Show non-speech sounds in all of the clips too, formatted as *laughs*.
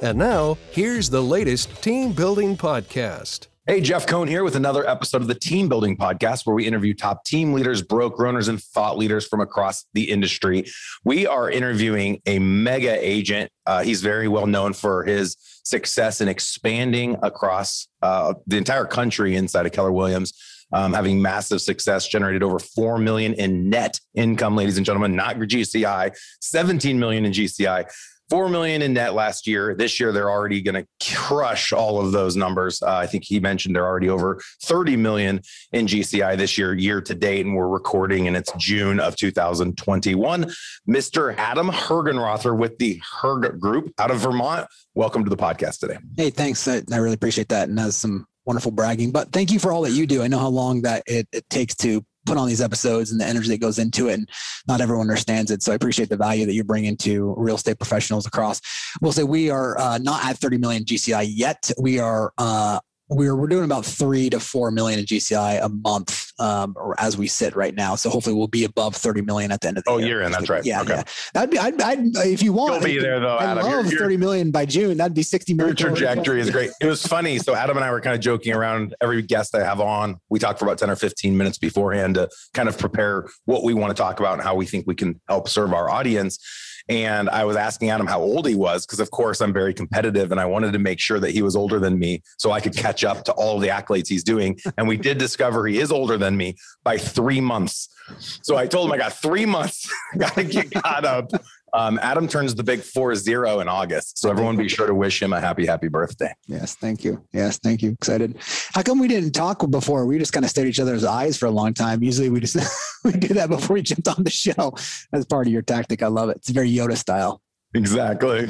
And now, here's the latest team building podcast. Hey, Jeff Cohn here with another episode of the Team Building Podcast, where we interview top team leaders, broker owners, and thought leaders from across the industry. We are interviewing a mega agent. Uh, he's very well known for his success in expanding across uh, the entire country inside of Keller Williams. Um, having massive success, generated over four million in net income, ladies and gentlemen, not GCI, 17 million in GCI. 4 million in net last year. This year, they're already going to crush all of those numbers. Uh, I think he mentioned they're already over 30 million in GCI this year, year to date. And we're recording and it's June of 2021. Mr. Adam Hergenrother with the Herg Group out of Vermont. Welcome to the podcast today. Hey, thanks. I, I really appreciate that. And that's some wonderful bragging, but thank you for all that you do. I know how long that it, it takes to put on these episodes and the energy that goes into it. And not everyone understands it. So I appreciate the value that you bring into real estate professionals across. We'll say we are uh, not at 30 million GCI yet. We are uh, we're we're doing about three to four million in GCI a month um, as we sit right now. So hopefully we'll be above 30 million at the end of the year. oh, year. in, that's right. Yeah, okay. yeah. That'd be I'd, I'd if you want. You'll be there though. I Adam. love You're- 30 million by June. That'd be sixty million. Your trajectory is great. It was funny. So Adam and I were kind of joking around. Every guest I have on, we talk for about 10 or 15 minutes beforehand to kind of prepare what we want to talk about and how we think we can help serve our audience. And I was asking Adam how old he was because, of course, I'm very competitive and I wanted to make sure that he was older than me so I could catch up to all the accolades he's doing. And we did discover he is older than me by three months. So I told him I got three months, *laughs* got to get caught up. Um, Adam turns the big four zero in August. So everyone be sure to wish him a happy, happy birthday. Yes, thank you. Yes, thank you. Excited. How come we didn't talk before? We just kind of stared at each other's eyes for a long time. Usually we just *laughs* we do that before we jumped on the show. That's part of your tactic. I love it. It's very Yoda style. Exactly.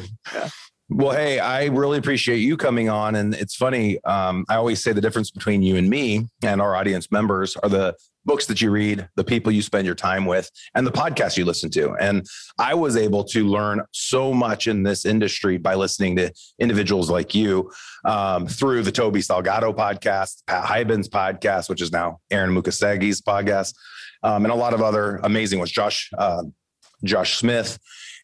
Well, hey, I really appreciate you coming on. And it's funny. Um, I always say the difference between you and me and our audience members are the books that you read, the people you spend your time with, and the podcasts you listen to. And I was able to learn so much in this industry by listening to individuals like you um, through the Toby Salgado podcast, Pat Hiban's podcast, which is now Aaron Amuchastegui's podcast, um, and a lot of other amazing ones. Josh, uh, Josh Smith.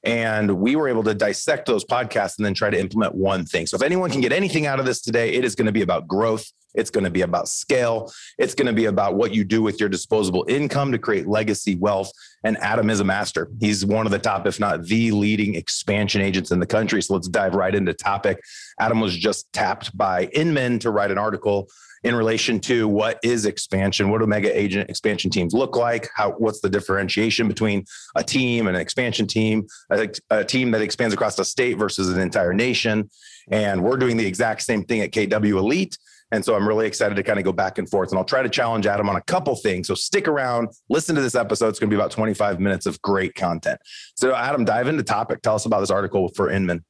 And we were able to dissect those podcasts and then try to implement one thing. So if anyone can get anything out of this today, it is going to be about growth. It's going to be about scale. It's going to be about what you do with your disposable income to create legacy wealth. And Adam is a master. He's one of the top, if not the leading expansion agents in the country. So let's dive right into topic. Adam was just tapped by Inman to write an article in relation to what is expansion what do mega agent expansion teams look like how what's the differentiation between a team and an expansion team a, a, team that expands across a state versus an entire nation and we're doing the exact same thing at kw elite and so i'm really excited to kind of go back and forth and i'll try to challenge adam on a couple things. So stick around listen to this episode. It's going to be about 25 minutes of great content. So adam dive into topic. Tell us about this article for inman.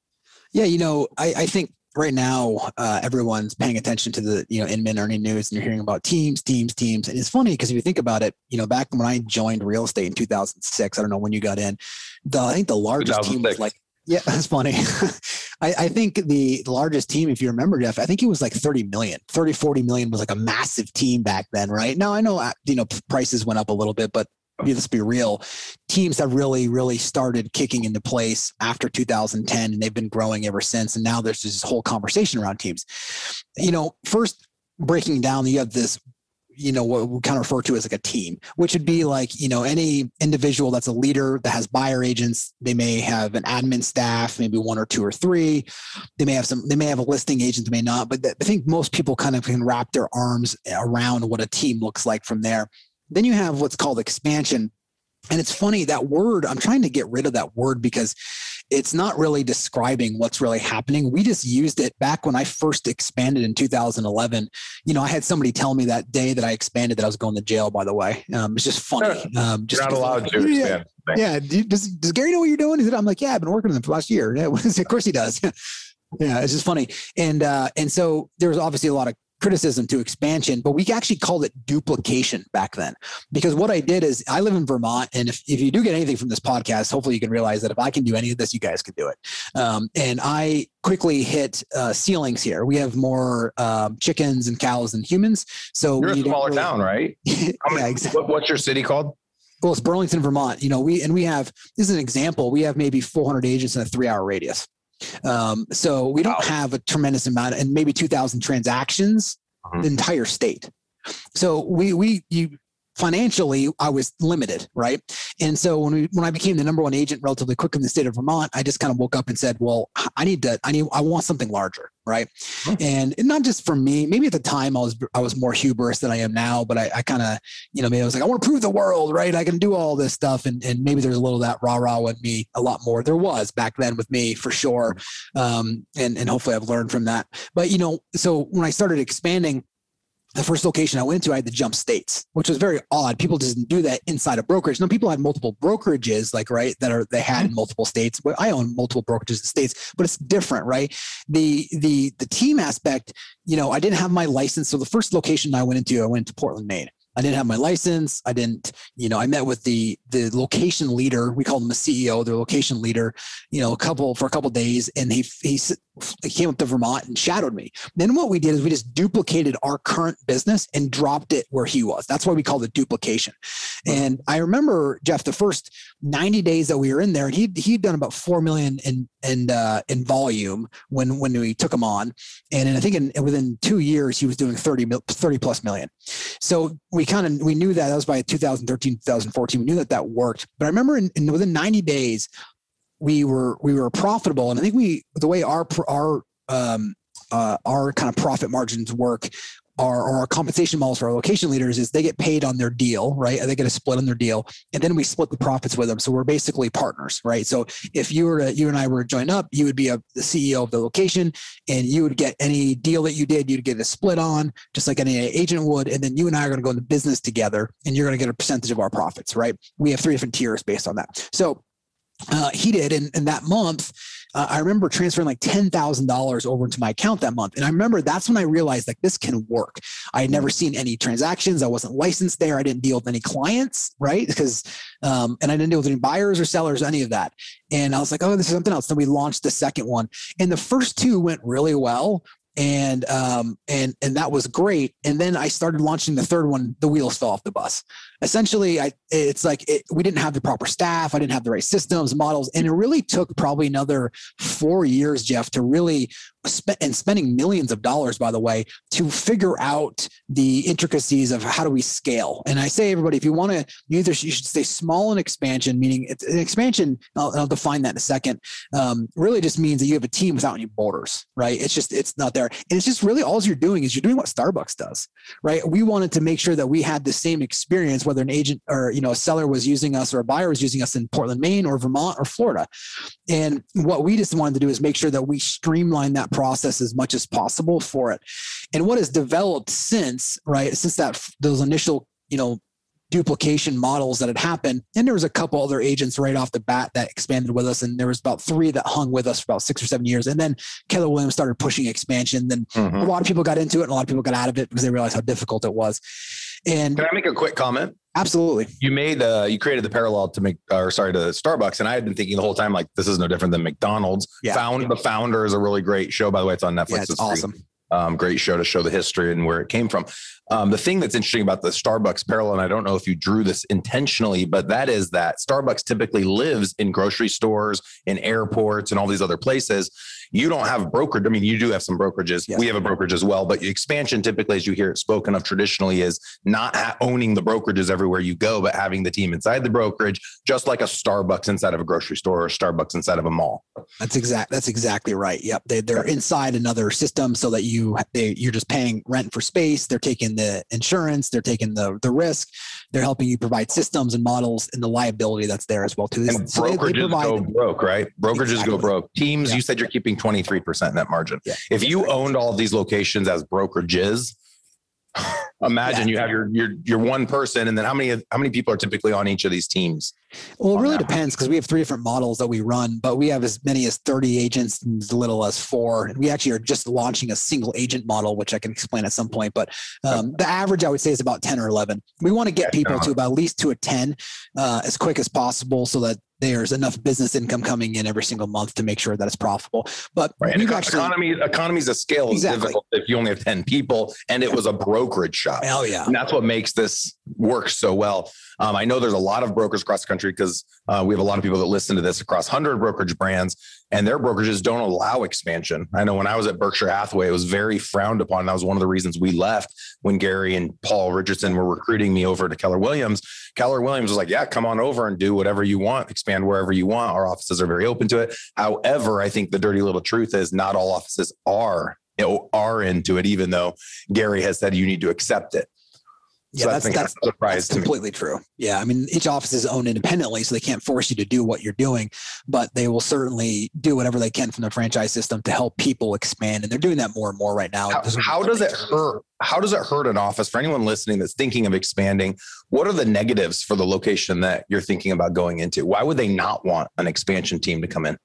Yeah, you know, I, I think right now uh, everyone's paying attention to the you know inman earning news and you're hearing about teams teams teams. And it's funny because if you think about it you know back when i joined real estate in 2006 i don't know when you got in the i think the largest team was like yeah *laughs* that's funny I, I think the largest team if you remember jeff i think it was like 30 million 30 40 million was like a massive team back then right? Now i know uh, you know prices went up a little bit but let's be real teams have really really started kicking into place after 2010 and they've been growing ever since and now there's this whole conversation around teams. You know first breaking down you have this you know what we kind of refer to as like a team which would be like you know any individual that's a leader that has buyer agents they may have an admin staff maybe one or two or three. They may have some they may have a listing agent they may not but i think most people kind of can wrap their arms around what a team looks like from there. Then you have what's called expansion. And it's funny that word, I'm trying to get rid of that word because it's not really describing what's really happening. We just used it back when I first expanded in 2011. You know, I had somebody tell me that day that I expanded that I was going to jail, by the way. Um, it's just funny. Um, just you're not allowed to Yeah, expand yeah. You- Does, does Gary know what you're doing? He said, I'm like, yeah, I've been working with him for the last year. *laughs* Yeah, of course he does. *laughs* Yeah, it's just funny. And uh, and so there was obviously a lot of criticism to expansion, but we actually called it duplication back then. Because what I did is I live in Vermont. And if, if you do get anything from this podcast, hopefully you can realize that if I can do any of this, you guys can do it. Um, and I quickly hit uh, ceilings here. We have more um, chickens and cows than humans. So you're a smaller really, town, right? *laughs* yeah, exactly. What, what's your city called? Well, it's Burlington, Vermont. You know, we and we have this is an example. We have maybe 400 agents in a three-hour radius. Um, so we don't wow. have a tremendous amount, and maybe 2,000 transactions, mm-hmm. the entire state. So we we you financially I was limited, right? And so when we when I became the number one agent relatively quick in the state of Vermont, I just kind of woke up and said, "Well, I need to I need I want something larger." Right. And not just for me, maybe at the time I was I was more hubris than I am now, but I, I kind of, you know, maybe I was like, I want to prove the world, right? I can do all this stuff. And and maybe there's a little of that rah-rah with me, a lot more. There was back then with me for sure. Um, and and hopefully I've learned from that. But you know, so when I started expanding, the first location I went to, I had to jump states, which was very odd. People didn't do that inside a brokerage. No, people had multiple brokerages, like right, that are they had in mm-hmm. multiple states. But I own multiple brokerages in states, but it's different, right? The the the team aspect, you know, I didn't have my license. So the first location I went into, I went to Portland, Maine. I didn't have my license. I didn't, you know, I met with the the location leader. We called him the CEO, their location leader, you know, a couple for a couple days, and he he came up to Vermont and shadowed me. Then what we did is we just duplicated our current business and dropped it where he was. That's why we call it duplication. And I remember Jeff, the first 90 days that we were in there, and he he'd done about four million in in uh, in volume when when we took him on, and I think in, within two years he was doing 30 30 plus million. So we kind of we knew that that was by 2013 2014. We knew that that worked. But I remember in, in within 90 days we were we were profitable, and I think we the way our our um, uh, our kind of profit margins work our, our compensation models for our location leaders is they get paid on their deal, right? They get a split on their deal, and then we split the profits with them. So we're basically partners, right? So if you were to, you and I were to join up, you would be a, the CEO of the location, and you would get any deal that you did, you'd get a split on, just like any agent would, and then you and I are going to go into business together, and you're going to get a percentage of our profits, right? We have three different tiers based on that. So uh, he did, and, and that month uh, I remember transferring like $10,000 over into my account that month. And I remember that's when I realized like this can work. I had never seen any transactions. I wasn't licensed there. I didn't deal with any clients, right? Because, um, and I didn't deal with any buyers or sellers, any of that. And I was like, oh, this is something else. Then we launched the second one. And the first two went really well and um and and that was great. And then i started launching the third one the wheels fell off the bus. Essentially i it's like it, we didn't have the proper staff i didn't have the right systems models and it really took probably another four years jeff to really and spending millions of dollars by the way to figure out the intricacies of how do we scale. And i say everybody if you want to you either you should stay small in expansion meaning an expansion I'll, I'll define that in a second um, really just means that you have a team without any borders right? It's just it's not there. And it's just really all you're doing is you're doing what starbucks does right? We wanted to make sure that we had the same experience whether an agent or you know a seller was using us or a buyer was using us in portland maine or vermont or florida. And what we just wanted to do is make sure that we streamline that process as much as possible for it. And what has developed since, right, since that those initial, you know, duplication models that had happened. And there was a couple other agents right off the bat that expanded with us. And there was about three that hung with us for about six or seven years. And then Keller Williams started pushing expansion. Then mm-hmm. a lot of people got into it and a lot of people got out of it because they realized how difficult it was. And can I make a quick comment? Absolutely. You made uh you created the parallel to make or sorry to Starbucks. And I had been thinking the whole time like this is no different than McDonald's. Yeah. Found the founder is a really great show. By the way, it's on Netflix. Yeah, it's, it's awesome. Um, great show to show the history and where it came from. Um, the thing that's interesting about the Starbucks parallel, and I don't know if you drew this intentionally, but that is that Starbucks typically lives in grocery stores, in airports, and all these other places. You don't have brokerage. I mean, you do have some brokerages. Yes. We have a brokerage as well, but expansion typically, as you hear it spoken of traditionally, is not owning the brokerages everywhere you go, but having the team inside the brokerage, just like a Starbucks inside of a grocery store or Starbucks inside of a mall. That's exact. That's exactly right. Yep, they, they're inside another system so that you they, you're just paying rent for space. They're taking the insurance. They're taking the the risk. They're helping you provide systems and models and the liability that's there as well too. And so brokerages they, they go broke, right? Brokerages exactly. go broke. Teams, yeah. you said you're keeping 23% net margin. Yeah, if you owned all of these locations as brokerages, *sighs* Imagine yeah. you have your your your one person, and then how many how many people are typically on each of these teams? Well, it really depends because we have three different models that we run, but we have as many as 30 agents and as little as four. And we actually are just launching a single agent model, which I can explain at some point. But um, the average, I would say, is about 10 or 11. We want to get people to about at least to a 10 uh, as quick as possible so that there's enough business income coming in every single month to make sure that it's profitable. But right. we've actually economy economies of scale is exactly. difficult if you only have 10 people and it was a brokerage shop. Hell yeah. And that's what makes this work so well. Um, I know there's a lot of brokers across the country because uh, we have a lot of people that listen to this across 100 brokerage brands, and their brokerages don't allow expansion. I know when I was at Berkshire Hathaway, it was very frowned upon. That was one of the reasons we left when Gary and Paul Richardson were recruiting me over to Keller Williams. Keller Williams was like, "Yeah, come on over and do whatever you want, expand wherever you want. Our offices are very open to it." However, I think the dirty little truth is not all offices are are into it, even though Gary has said you need to accept it. Yeah, so that's that's, that's completely true. Yeah, I mean, each office is owned independently, so they can't force you to do what you're doing, but they will certainly do whatever they can from the franchise system to help people expand, and they're doing that more and more right now. How, how does it hurt? How does it hurt an office for anyone listening that's thinking of expanding? What are the negatives for the location that you're thinking about going into? Why would they not want an expansion team to come in?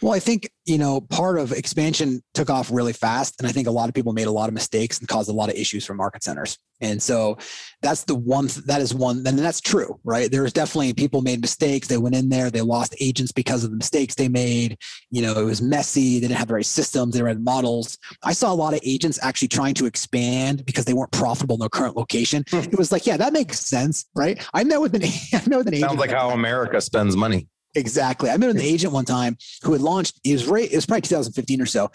Well, I think, you know, part of expansion took off really fast. And I think a lot of people made a lot of mistakes and caused a lot of issues for market centers. And so that's the one, that is one, and that's true, right? There's definitely people made mistakes. They went in there, they lost agents because of the mistakes they made. You know, it was messy. They didn't have the right systems, they had models. I saw a lot of agents actually trying to expand because they weren't profitable in their current location. Hmm. It was like, yeah, that makes sense, right? I met with an, *laughs* I met with an agent. Sounds like how America spends money. Exactly. I met an agent one time who had launched, it was right, it was probably 2015 or so.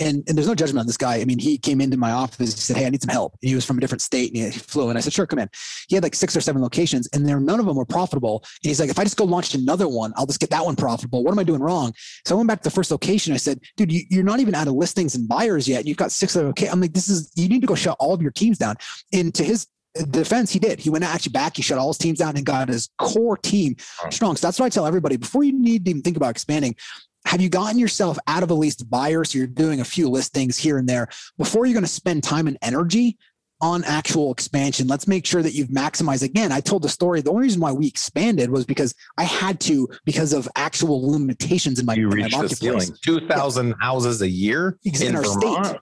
And, and there's no judgment on this guy. I mean, he came into my office. He said, Hey, I need some help. And he was from a different state and he flew. And I said, Sure, come in. He had like six or seven locations and there, none of them were profitable. And he's like, If I just go launch another one, I'll just get that one profitable. What am I doing wrong? So I went back to the first location. I said, Dude, you, are not even out of listings and buyers yet. You've got six other. Okay. I'm like, This is, you need to go shut all of your teams down. And to his defense, he did. He went actually back. He shut all his teams down and got his core team strong. So that's what I tell everybody before you need to even think about expanding. Have you gotten yourself out of a least buyer? So you're doing a few listings here and there before you're going to spend time and energy on actual expansion. Let's make sure that you've maximized. Again, I told the story. The only reason why we expanded was because I had to because of actual limitations in my, you reached the ceiling. Two thousand yeah. houses a year in, in our Vermont? state.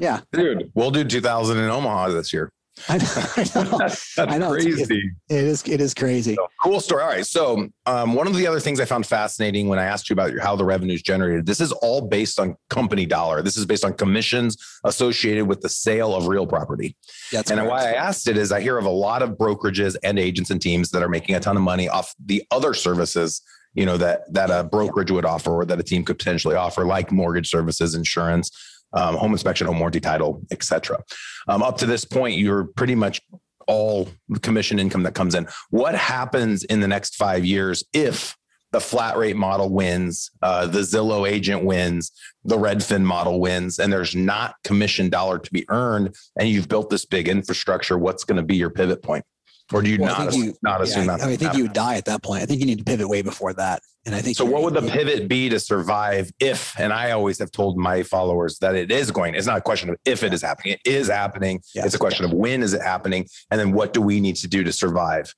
Yeah, dude, we'll do two thousand in Omaha this year. *laughs* I know. *laughs* That's I know. crazy. It, it is. It is crazy. So, cool story. All right. So, um, one of the other things I found fascinating when I asked you about your, how the revenue is generated, this is all based on company dollar. This is based on commissions associated with the sale of real property. That's and correct. why I asked it is I hear of a lot of brokerages and agents and teams that are making a ton of money off the other services you know that that a brokerage would offer or that a team could potentially offer like mortgage services insurance um, home inspection, home warranty title, etc. Um, up to this point, you're pretty much all commission income that comes in. What happens in the next five years if the flat rate model wins, uh, the Zillow agent wins, the Redfin model wins, and there's not commission dollar to be earned, and you've built this big infrastructure? What's going to be your pivot point? Or do you well, not, you, not assume yeah, that? I, I think you would die at that point. I think you need to pivot way before that. And I think so. What would the pivot be to survive if? And I always have told my followers that it is going. It's not a question of if it is happening. It is happening. Yes, it's a question of when is it happening, and then what do we need to do to survive?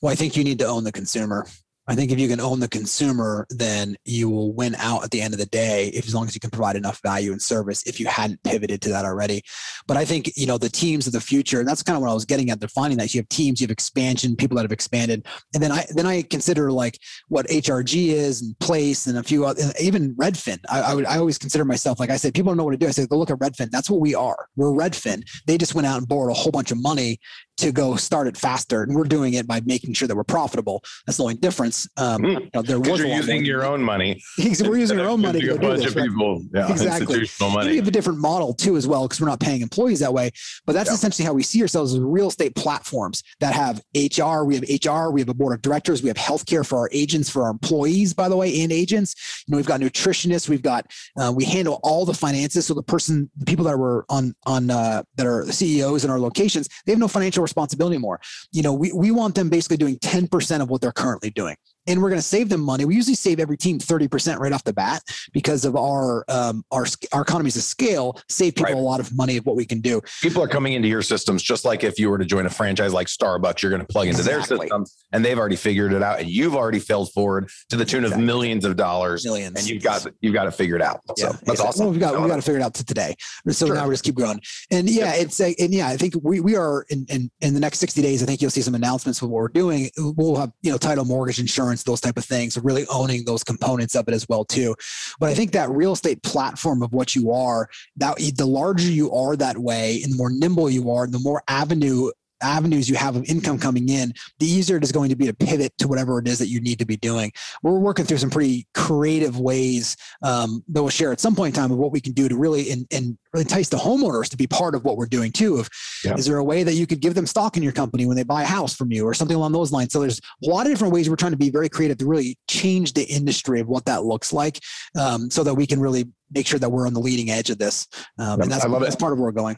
Well, I think you need to own the consumer. I think if you can own the consumer, then you will win out at the end of the day, if as long as you can provide enough value and service. If you hadn't pivoted to that already, but I think you know the teams of the future, and that's kind of what I was getting at. Defining that you have teams, you have expansion, people that have expanded, and then I then I consider like what HRG is and Place and a few other, even Redfin. I, I would I always consider myself like I said, people don't know what to do. I say go look at Redfin. That's what we are. We're Redfin. They just went out and borrowed a whole bunch of money to go start it faster, and we're doing it by making sure that we're profitable. That's the only difference. Um, mm. you know, there was you're using your own money. *laughs* we're using our own *laughs* money to a bunch this, of people. Right? Yeah, exactly. Institutional money. we have a different model too, as well, because we're not paying employees that way. But that's yeah. essentially how we see ourselves as real estate platforms that have HR. We have HR. We have a board of directors. We have healthcare for our agents, for our employees, by the way, and agents. You know, we've got nutritionists. We've got uh, we handle all the finances. So the person, the people that were on on uh, that are CEOs in our locations, they have no financial responsibility more. You know, we, we want them basically doing 10% of what they're currently doing. And we're going to save them money. We usually save every team 30% right off the bat because of our um, our our economies of scale, save people right. a lot of money of what we can do. People are coming into your systems just like if you were to join a franchise like Starbucks, you're going to plug into exactly. their systems and they've already figured it out and you've already failed forward to the tune exactly. of millions of dollars. Millions. And you've got you've got to figure it out. So yeah, that's exactly. awesome. Well, we've got we've got to figure it out to today. So sure. now we just keep growing. And yeah, yep. it's a, and yeah, I think we we are in, in in the next 60 days, I think you'll see some announcements of what we're doing. We'll have, you know, title mortgage insurance, those type of things really owning those components of it as well too. But I think that real estate platform of what you are, that the larger you are that way, and the more nimble you are, the more avenue avenues you have of income coming in, the easier it is going to be to pivot to whatever it is that you need to be doing. We're working through some pretty creative ways um, that we'll share at some point in time of what we can do to really and, and really entice the homeowners to be part of what we're doing too. Of yeah. is there a way that you could give them stock in your company when they buy a house from you or something along those lines? So there's a lot of different ways we're trying to be very creative to really change the industry of what that looks like, um, so that we can really make sure that we're on the leading edge of this. Um, and that's, that's part of where we're going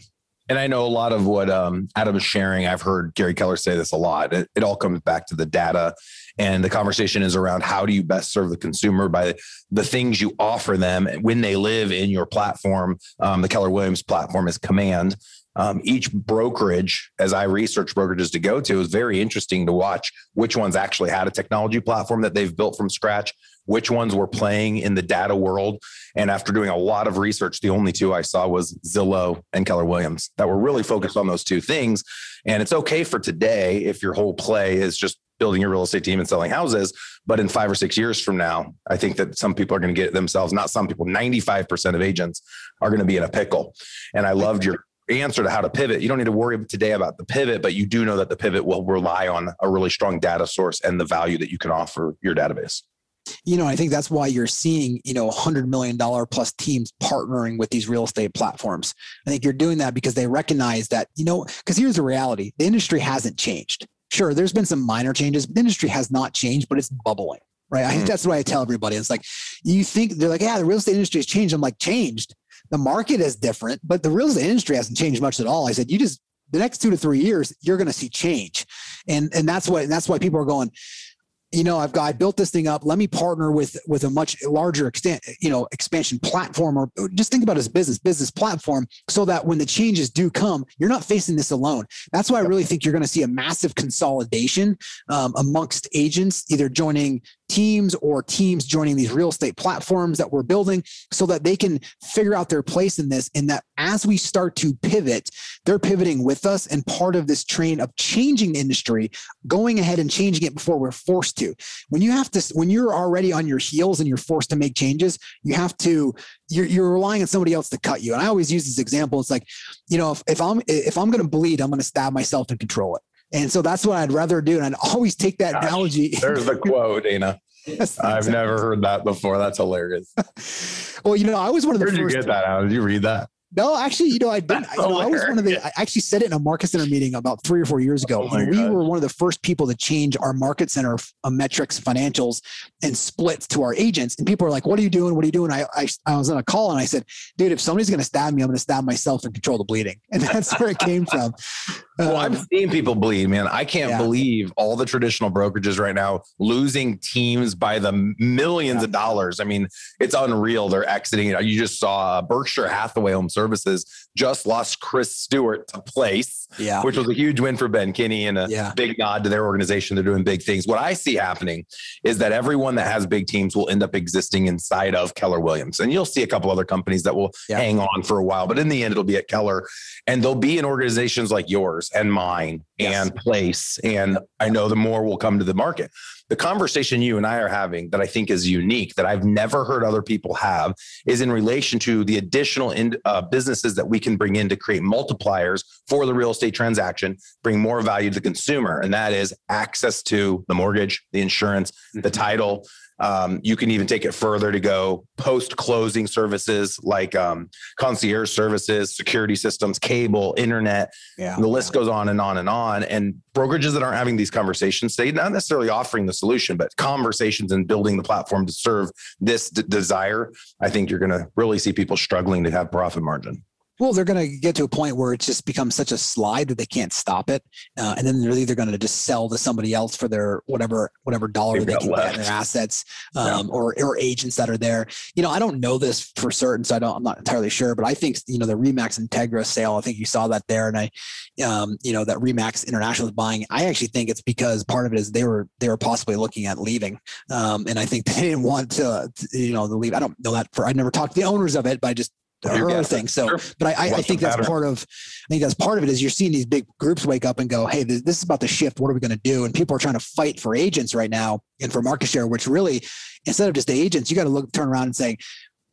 and I know a lot of what um, Adam is sharing. I've heard Gary Keller say this a lot. It, it, all comes back to the data, and the conversation is around how do you best serve the consumer by the things you offer them when they live in your platform. Um, the Keller Williams platform is Command. Um, each brokerage, as I research brokerages to go to, is very interesting to watch which ones actually had a technology platform that they've built from scratch which ones were playing in the data world. And after doing a lot of research, the only two I saw was Zillow and Keller Williams that were really focused on those two things. And it's okay for today if your whole play is just building your real estate team and selling houses. But in five or six years from now, I think that some people are going to get themselves, not some people, 95% of agents are going to be in a pickle. And I loved your answer to how to pivot. You don't need to worry today about the pivot, but you do know that the pivot will rely on a really strong data source and the value that you can offer your database you know, I think that's why you're seeing, you know, $100 million plus teams partnering with these real estate platforms. I think you're doing that because they recognize that, you know, because here's the reality the industry hasn't changed. Sure, there's been some minor changes, the industry has not changed, but it's bubbling, right? I think mm. that's what I tell everybody. It's like, you think they're like, yeah, the real estate industry has changed. I'm like, changed. The market is different, but the real estate industry hasn't changed much at all. I said, you just, the next two to three years, you're going to see change. And, and that's what, that's why people are going, you know, I've got I built this thing up. Let me partner with with a much larger extent, you know, expansion platform, or just think about it as business business platform, so that when the changes do come, you're not facing this alone. That's why I really think you're going to see a massive consolidation um, amongst agents, either joining teams or teams joining these real estate platforms that we're building so that they can figure out their place in this. And that as we start to pivot, they're pivoting with us and part of this train of changing the industry, going ahead and changing it before we're forced to. When you have to, when you're already on your heels and you're forced to make changes, you have to, you're, you're relying on somebody else to cut you. And I always use this example. It's like, you know, if, if I'm, if I'm going to bleed, I'm going to stab myself and control it. And so that's what I'd rather do. And I'd always take that Gosh, analogy. There's the quote, Dana. *laughs* Yes, I've exactly. never heard that before. That's hilarious. *laughs* well, you know, I was one of the Where'd first. you get that out? Did you read that? No, actually, you know, I didn't. You know, I was one of the. I actually said it in a market center meeting about three or four years ago. Oh we were one of the first people to change our market center uh, metrics, financials, and splits to our agents. And people are like, "What are you doing? What are you doing?" I I, I was on a call and I said, "Dude, if somebody's going to stab me, I'm going to stab myself and control the bleeding." *laughs* And that's where it came from. well, I'm um, seeing people bleed, man. I can't yeah. believe all the traditional brokerages right now losing teams by the millions yeah. of dollars. I mean, it's unreal. They're exiting. You just saw Berkshire Hathaway Home Services just lost Chris Stewart to place, yeah. which was a huge win for Ben Kinney and a yeah. big nod to their organization. They're doing big things. What I see happening is that everyone that has big teams will end up existing inside of Keller Williams. And you'll see a couple other companies that will yeah. hang on for a while, but in the end, it'll be at Keller. And they'll be in organizations like yours and mine yes. and Place. And I know the more will come to the market the conversation you and I are having that I think is unique that I've never heard other people have is in relation to the additional in, uh, businesses that we can bring in to create multipliers for the real estate transaction, bring more value to the consumer. And that is access to the mortgage, the insurance, the mm-hmm. title, um, you can even take it further to go post closing services like um, concierge services, security systems, cable, internet. Yeah, the list goes on and on and on. And brokerages that aren't having these conversations, they not necessarily offering the solution, but conversations and building the platform to serve this d- desire. I think you're going to really see people struggling to have profit margin. Well, they're going to get to a point where it just becomes such a slide that they can't stop it, uh, and then they're either going to just sell to somebody else for their whatever whatever dollar They've they can left. get their assets, um, yeah. or or agents that are there. You know, I don't know this for certain, so I don't. I'm not entirely sure, but I think you know the Remax Integra sale. I think you saw that there, and I, um, you know, that Remax International is buying. I actually think it's because part of it is they were they were possibly looking at leaving, um, and I think *laughs* they didn't want to, you know, to leave. I don't know that for. I never talked to the owners of it, but I just her thing. So, sure. but I, I, I think that's part of, I think that's part of it is you're seeing these big groups wake up and go, Hey, this, this is about the shift. What are we going to do? And people are trying to fight for agents right now and for market share, which really, instead of just the agents, you got to look, turn around and say,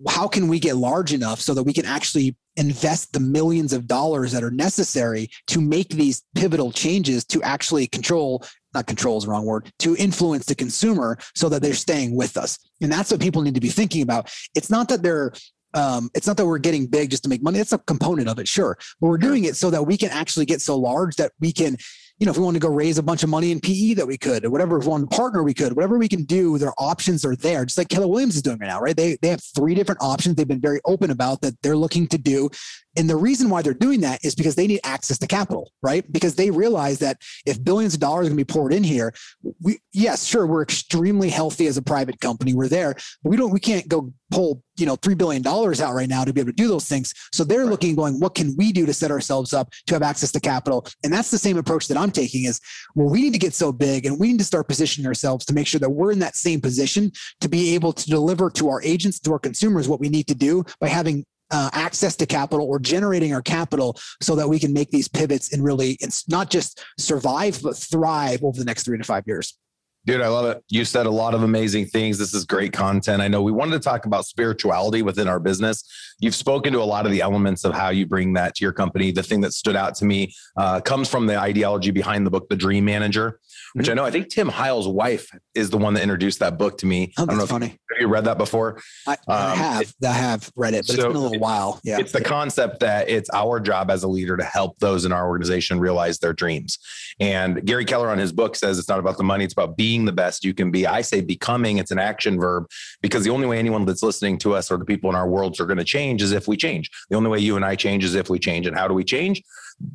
how can we get large enough so that we can actually invest the millions of dollars that are necessary to make these pivotal changes to actually control not control is the wrong word to influence the consumer so that they're staying with us and that's what people need to be thinking about it's not that they're um, it's not that we're getting big just to make money. That's a component of it, sure. But we're doing it so that we can actually get so large that we can you know, if we want to go raise a bunch of money in PE that we could, or whatever, if we want to partner, we could, whatever we can do, their options are there, just like Keller Williams is doing right now, right? They, they have three different options they've been very open about that they're looking to do. And the reason why they're doing that is because they need access to capital, right? Because they realize that if billions of dollars are going to be poured in here, we, yes, sure, we're extremely healthy as a private company. We're there, but we don't, we can't go pull you know three billion dollars out right now to be able to do those things so they're right. looking going what can we do to set ourselves up to have access to capital and that's the same approach that i'm taking is well we need to get so big and we need to start positioning ourselves to make sure that we're in that same position to be able to deliver to our agents to our consumers what we need to do by having uh, access to capital or generating our capital so that we can make these pivots and really it's not just survive but thrive over the next three to five years Dude, I love it. You said a lot of amazing things. This is great content. I know we wanted to talk about spirituality within our business. You've spoken to a lot of the elements of how you bring that to your company. The thing that stood out to me uh, comes from the ideology behind the book, The Dream Manager, which mm-hmm. I know I think Tim Heil's wife is the one that introduced that book to me. Oh, that's I don't know funny. You read that before? I, I um, have. It, I have read it, but so it's been a little while. Yeah. It's the concept that it's our job as a leader to help those in our organization realize their dreams. And Gary Keller on his book says it's not about the money, it's about being the best you can be. I say becoming, it's an action verb because the only way anyone that's listening to us or the people in our worlds are going to change is if we change. The only way you and I change is if we change. And how do we change?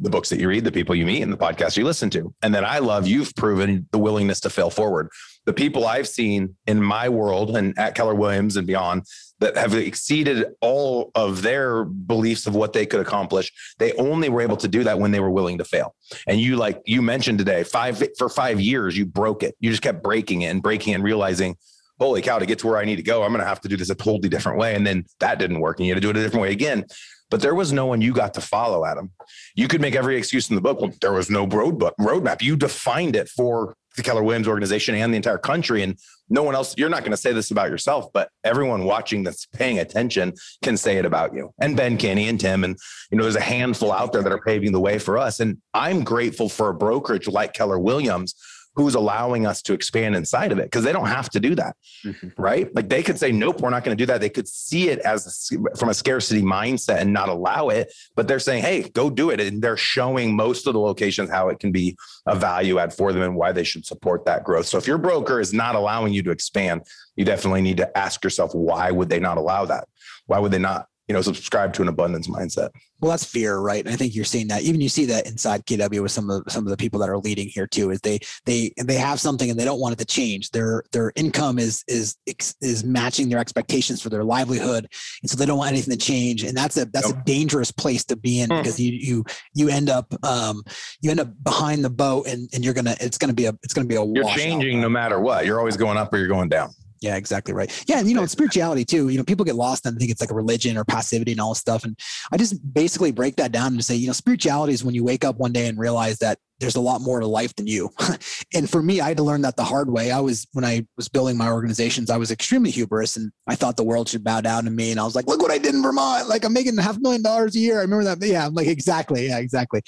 The books that you read, the people you meet, and the podcasts you listen to. And then I love you've proven the willingness to fail forward. The people I've seen in my world and at Keller Williams and beyond that have exceeded all of their beliefs of what they could accomplish. They only were able to do that when they were willing to fail. And you, like you mentioned today, five for five years, you broke it. You just kept breaking it and breaking and realizing, holy cow, to get to where I need to go, I'm going to have to do this a totally different way. And then that didn't work. And you had to do it a different way again. But there was no one you got to follow, Adam. You could make every excuse in the book. Well, there was no road book, roadmap. You defined it for the Keller Williams organization and the entire country. And no one else, you're not going to say this about yourself, but everyone watching that's paying attention can say it about you. And Ben Kinney and Tim. And, you know, there's a handful out there that are paving the way for us. And I'm grateful for a brokerage like Keller Williams who's allowing us to expand inside of it because they don't have to do that mm-hmm. right? Like they could say nope we're not going to do that. They could see it as a, from a scarcity mindset and not allow it but they're saying hey go do it and they're showing most of the locations how it can be a value add for them and why they should support that growth. So if your broker is not allowing you to expand you definitely need to ask yourself why would they not allow that? Why would they not you know subscribe to an abundance mindset. Well that's fear right? And i think you're seeing that. Even you see that inside kw with some of some of the people that are leading here too is they they they have something and they don't want it to change. Their their income is is is matching their expectations for their livelihood. And so they don't want anything to change. And that's a that's a dangerous place to be in hmm. because you you you end up um you end up behind the boat and and you're gonna it's gonna be a it's gonna be a you're changing no matter what. You're always going up or you're going down yeah, exactly right. Yeah, and you know, spirituality too. You know, people get lost and think it's like a religion or passivity and all this stuff. And I just basically break that down and say, you know, spirituality is when you wake up one day and realize that there's a lot more to life than you. *laughs* and for me, I had to learn that the hard way. I was, when I was building my organizations, I was extremely hubris and I thought the world should bow down to me. And I was like, look what I did in Vermont. Like I'm making half a million dollars a year. I remember that. Yeah. I'm like, exactly. Yeah, exactly.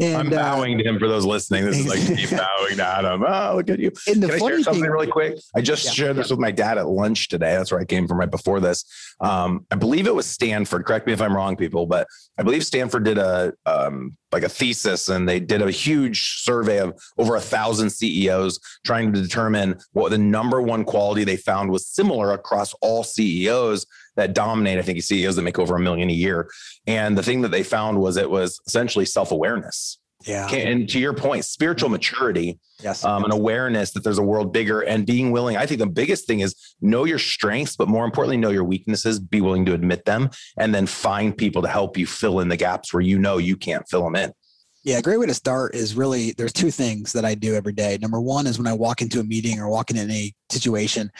And, I'm uh, bowing uh, to him for those listening. This is like keep *laughs* bowing to Adam. Oh, look at you. And the Can I share something thing, really quick? I just yeah, shared this yeah. with my dad at lunch today. That's where I came from right before this. Um, I believe it was Stanford. Correct me if I'm wrong, people, but I believe Stanford did a, um, like a thesis and they did a huge survey of over a thousand CEOs trying to determine what the number one quality they found was similar across all CEOs that dominate. I think CEOs that make over a million a year. And the thing that they found was it was essentially self awareness. Yeah. And to your point, spiritual maturity, yes, um, an awareness that there's a world bigger and being willing. I think the biggest thing is know your strengths, but more importantly, know your weaknesses, be willing to admit them, and then find people to help you fill in the gaps where you know you can't fill them in. Yeah, a great way to start is really there's two things that I do every day. Number one is when I walk into a meeting or walking in a situation,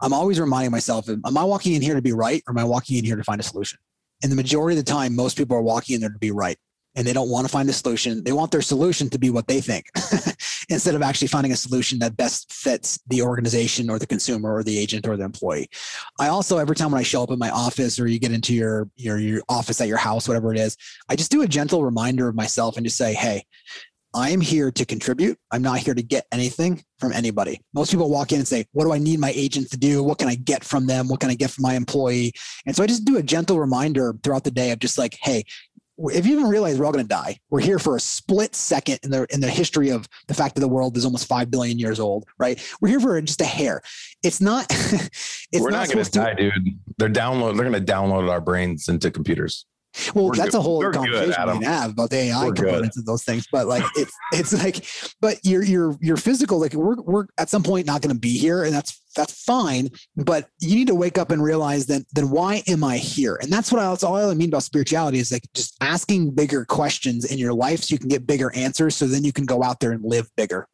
I'm always reminding myself, am I walking in here to be right or am I walking in here to find a solution? And the majority of the time, most people are walking in there to be right and they don't want to find a solution. They want their solution to be what they think *laughs* instead of actually finding a solution that best fits the organization or the consumer or the agent or the employee. I also, every time when I show up in my office or you get into your, your, your office at your house, whatever it is, I just do a gentle reminder of myself and just say, Hey, I am here to contribute. I'm not here to get anything from anybody. Most people walk in and say, What do I need my agent to do? What can I get from them? What can I get from my employee? And so I just do a gentle reminder throughout the day of just like, Hey, if you even realize we're all going to die, we're here for a split second in the in the history of the fact that the world is almost five billion years old, right? We're here for just a hair. It's not. *laughs* it's we're not, not going to die, dude. They're download. They're going to download our brains into computers. Well, we're that's good. a whole we're conversation good, we can have about the AI we're components good. of those things. But like it's it's like, but your your your physical, like we're we're at some point not going to be here, and that's that's fine. But you need to wake up and realize that then why am I here? And that's what I, that's all I mean about spirituality is like just asking bigger questions in your life so you can get bigger answers. So then you can go out there and live bigger.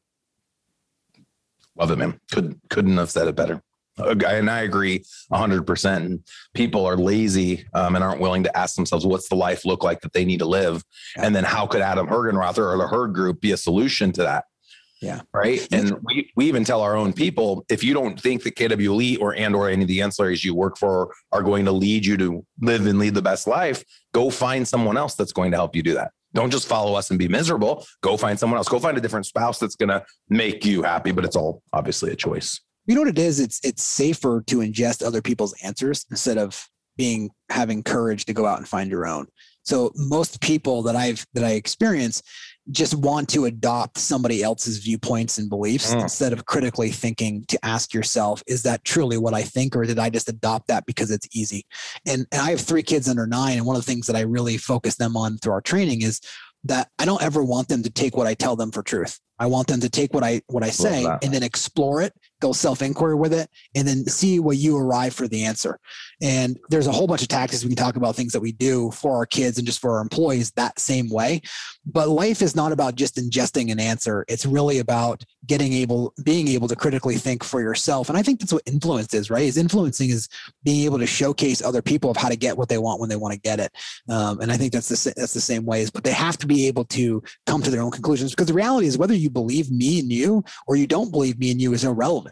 Love it, man. Could couldn't have said it better and I agree 100%. People are lazy um, and aren't willing to ask themselves, what's the life look like that they need to live? Yeah. And then how could Adam Hergenrother or the Herg Group be a solution to that? Yeah. Right. And we, we even tell our own people, if you don't think that KW Elite or and or any of the ancillaries you work for are going to lead you to live and lead the best life, go find someone else that's going to help you do that. Don't just follow us and be miserable. Go find someone else. Go find a different spouse that's going to make you happy, but it's all obviously a choice you know what it is? It's it's safer to ingest other people's answers instead of being having courage to go out and find your own. So most people that i've that i experience just want to adopt somebody else's viewpoints and beliefs mm. instead of critically thinking to ask yourself is that truly what i think or did i just adopt that because it's easy? And, and i have three kids under nine and one of the things that i really focus them on through our training is that i don't ever want them to take what i tell them for truth. I want them to take what I what I say and then explore it, go self inquiry with it, and then see where you arrive for the answer. And there's a whole bunch of tactics we can talk about things that we do for our kids and just for our employees that same way. But life is not about just ingesting an answer. It's really about getting able being able to critically think for yourself. And I think that's what influence is, right? Is influencing is being able to showcase other people of how to get what they want when they want to get it. Um, and I think that's the that's the same ways. But they have to be able to come to their own conclusions because the reality is whether you believe me and you or you don't believe me and you is irrelevant.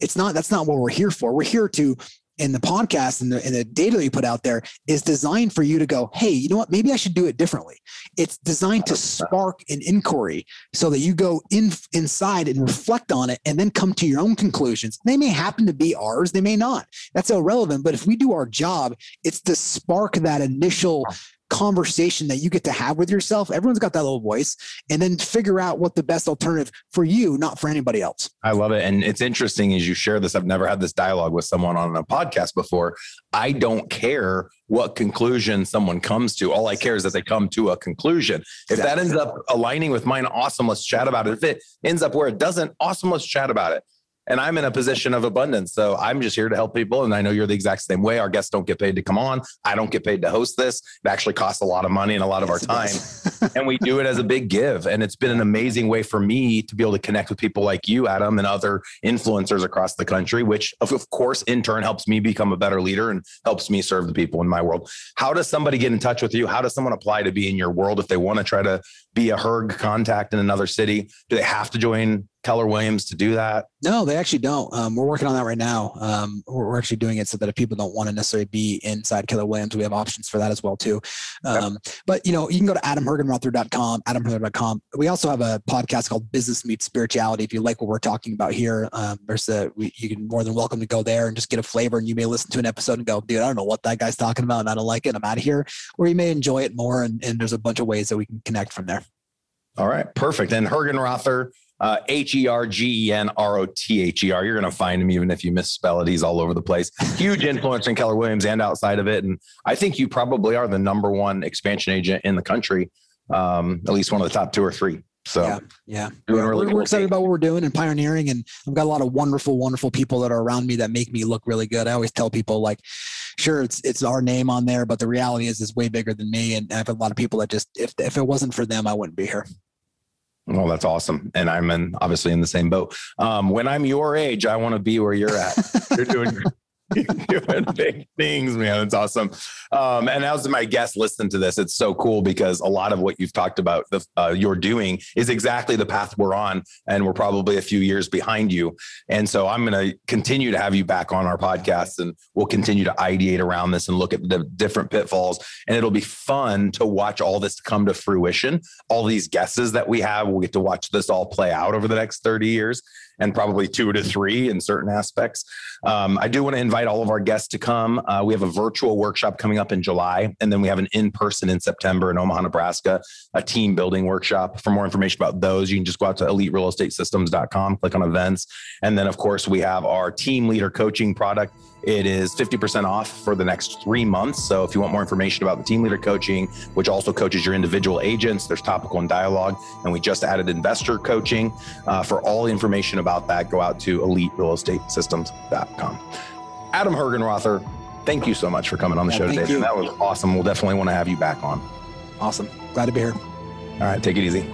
It's not, that's not what we're here for. We're here to, in the podcast and the, and the data that you put out there is designed for you to go, hey, you know what? Maybe I should do it differently. It's designed to spark an inquiry so that you go in inside and reflect on it and then come to your own conclusions. They may happen to be ours, they may not. That's irrelevant. But if we do our job, it's to spark that initial conversation that you get to have with yourself. Everyone's got that little voice, and then figure out what the best alternative for you, not for anybody else. I love it. And it's interesting as you share this. I've never had this dialogue with someone on a podcast before. I don't care what conclusion someone comes to. All I care is that they come to a conclusion. If that ends up aligning with mine, awesome. Let's chat about it. If it ends up where it doesn't, awesome. Let's chat about it and I'm in a position of abundance. So I'm just here to help people. And I know you're the exact same way. Our guests don't get paid to come on. I don't get paid to host this. It actually costs a lot of money and a lot of yes, our time. *laughs* and we do it as a big give. And it's been an amazing way for me to be able to connect with people like you, Adam, and other influencers across the country, which of course in turn helps me become a better leader and helps me serve the people in my world. How does somebody get in touch with you? How does someone apply to be in your world if they want to try to be a HERG contact in another city? Do they have to join Keller Williams to do that? No, they actually don't. Um, we're working on that right now. Um, we're, we're, actually doing it so that if people don't want to necessarily be inside Keller Williams, we have options for that as well too. Um. But you know, you can go to adamhergenrother.com, adamhergenrother.com. We also have a podcast called Business Meets Spirituality. If you like what we're talking about here, um, there's a we, you can more than welcome to go there and just get a flavor. And you may listen to an episode and go, dude, I don't know what that guy's talking about, and I don't like it. I'm out of here. Or you may enjoy it more, and, and there's a bunch of ways that we can connect from there. All right, perfect. And Hergenrother, uh, H E R G E N R O T H E R. You're going to find him even if you misspell it. He's all over the place. Huge influence in Keller Williams and outside of it. And I think you probably are the number one expansion agent in the country, um, at least one of the top two or three. So yeah, yeah. Really we're, cool we're, excited thing. about what we're doing and pioneering, and I've got a lot of wonderful, wonderful people that are around me that make me look really good. I always tell people like, sure, it's it's our name on there, but the reality is it's way bigger than me, and I have a lot of people that just if if it wasn't for them, I wouldn't be here. Well, that's awesome. And I'm in obviously in the same boat. Um, when I'm your age, I want to be where you're at. *laughs* you're doing *laughs* doing big things, man. It's awesome. Um, and as my guests listen to this, it's so cool because a lot of what you've talked about, the, uh, you're doing is exactly the path we're on, and we're probably a few years behind you. And so I'm going to continue to have you back on our podcast, and we'll continue to ideate around this and look at the different pitfalls. And it'll be fun to watch all this come to fruition. All these guesses that we have, we'll get to watch this all play out over the next 30 years and probably two to three in certain aspects. Um, I do want to invite all of our guests to come. Uh, we have a virtual workshop coming up in July, and then we have an in person in September in Omaha, Nebraska, a team building workshop. For more information about those, you can just go out to eliterealestatesystems.com, click on events. And then, of course, we have our team leader coaching product it is 50% off for the next three months. So if you want more information about the team leader coaching, which also coaches your individual agents, there's topical and dialogue. And we just added investor coaching. Uh, for all information about that, go out to eliterealestatesystems.com. Adam Hergenrother, thank you so much for coming on the yeah, show today. You. That was awesome. We'll definitely want to have you back on. Awesome. Glad to be here. All right. Take it easy.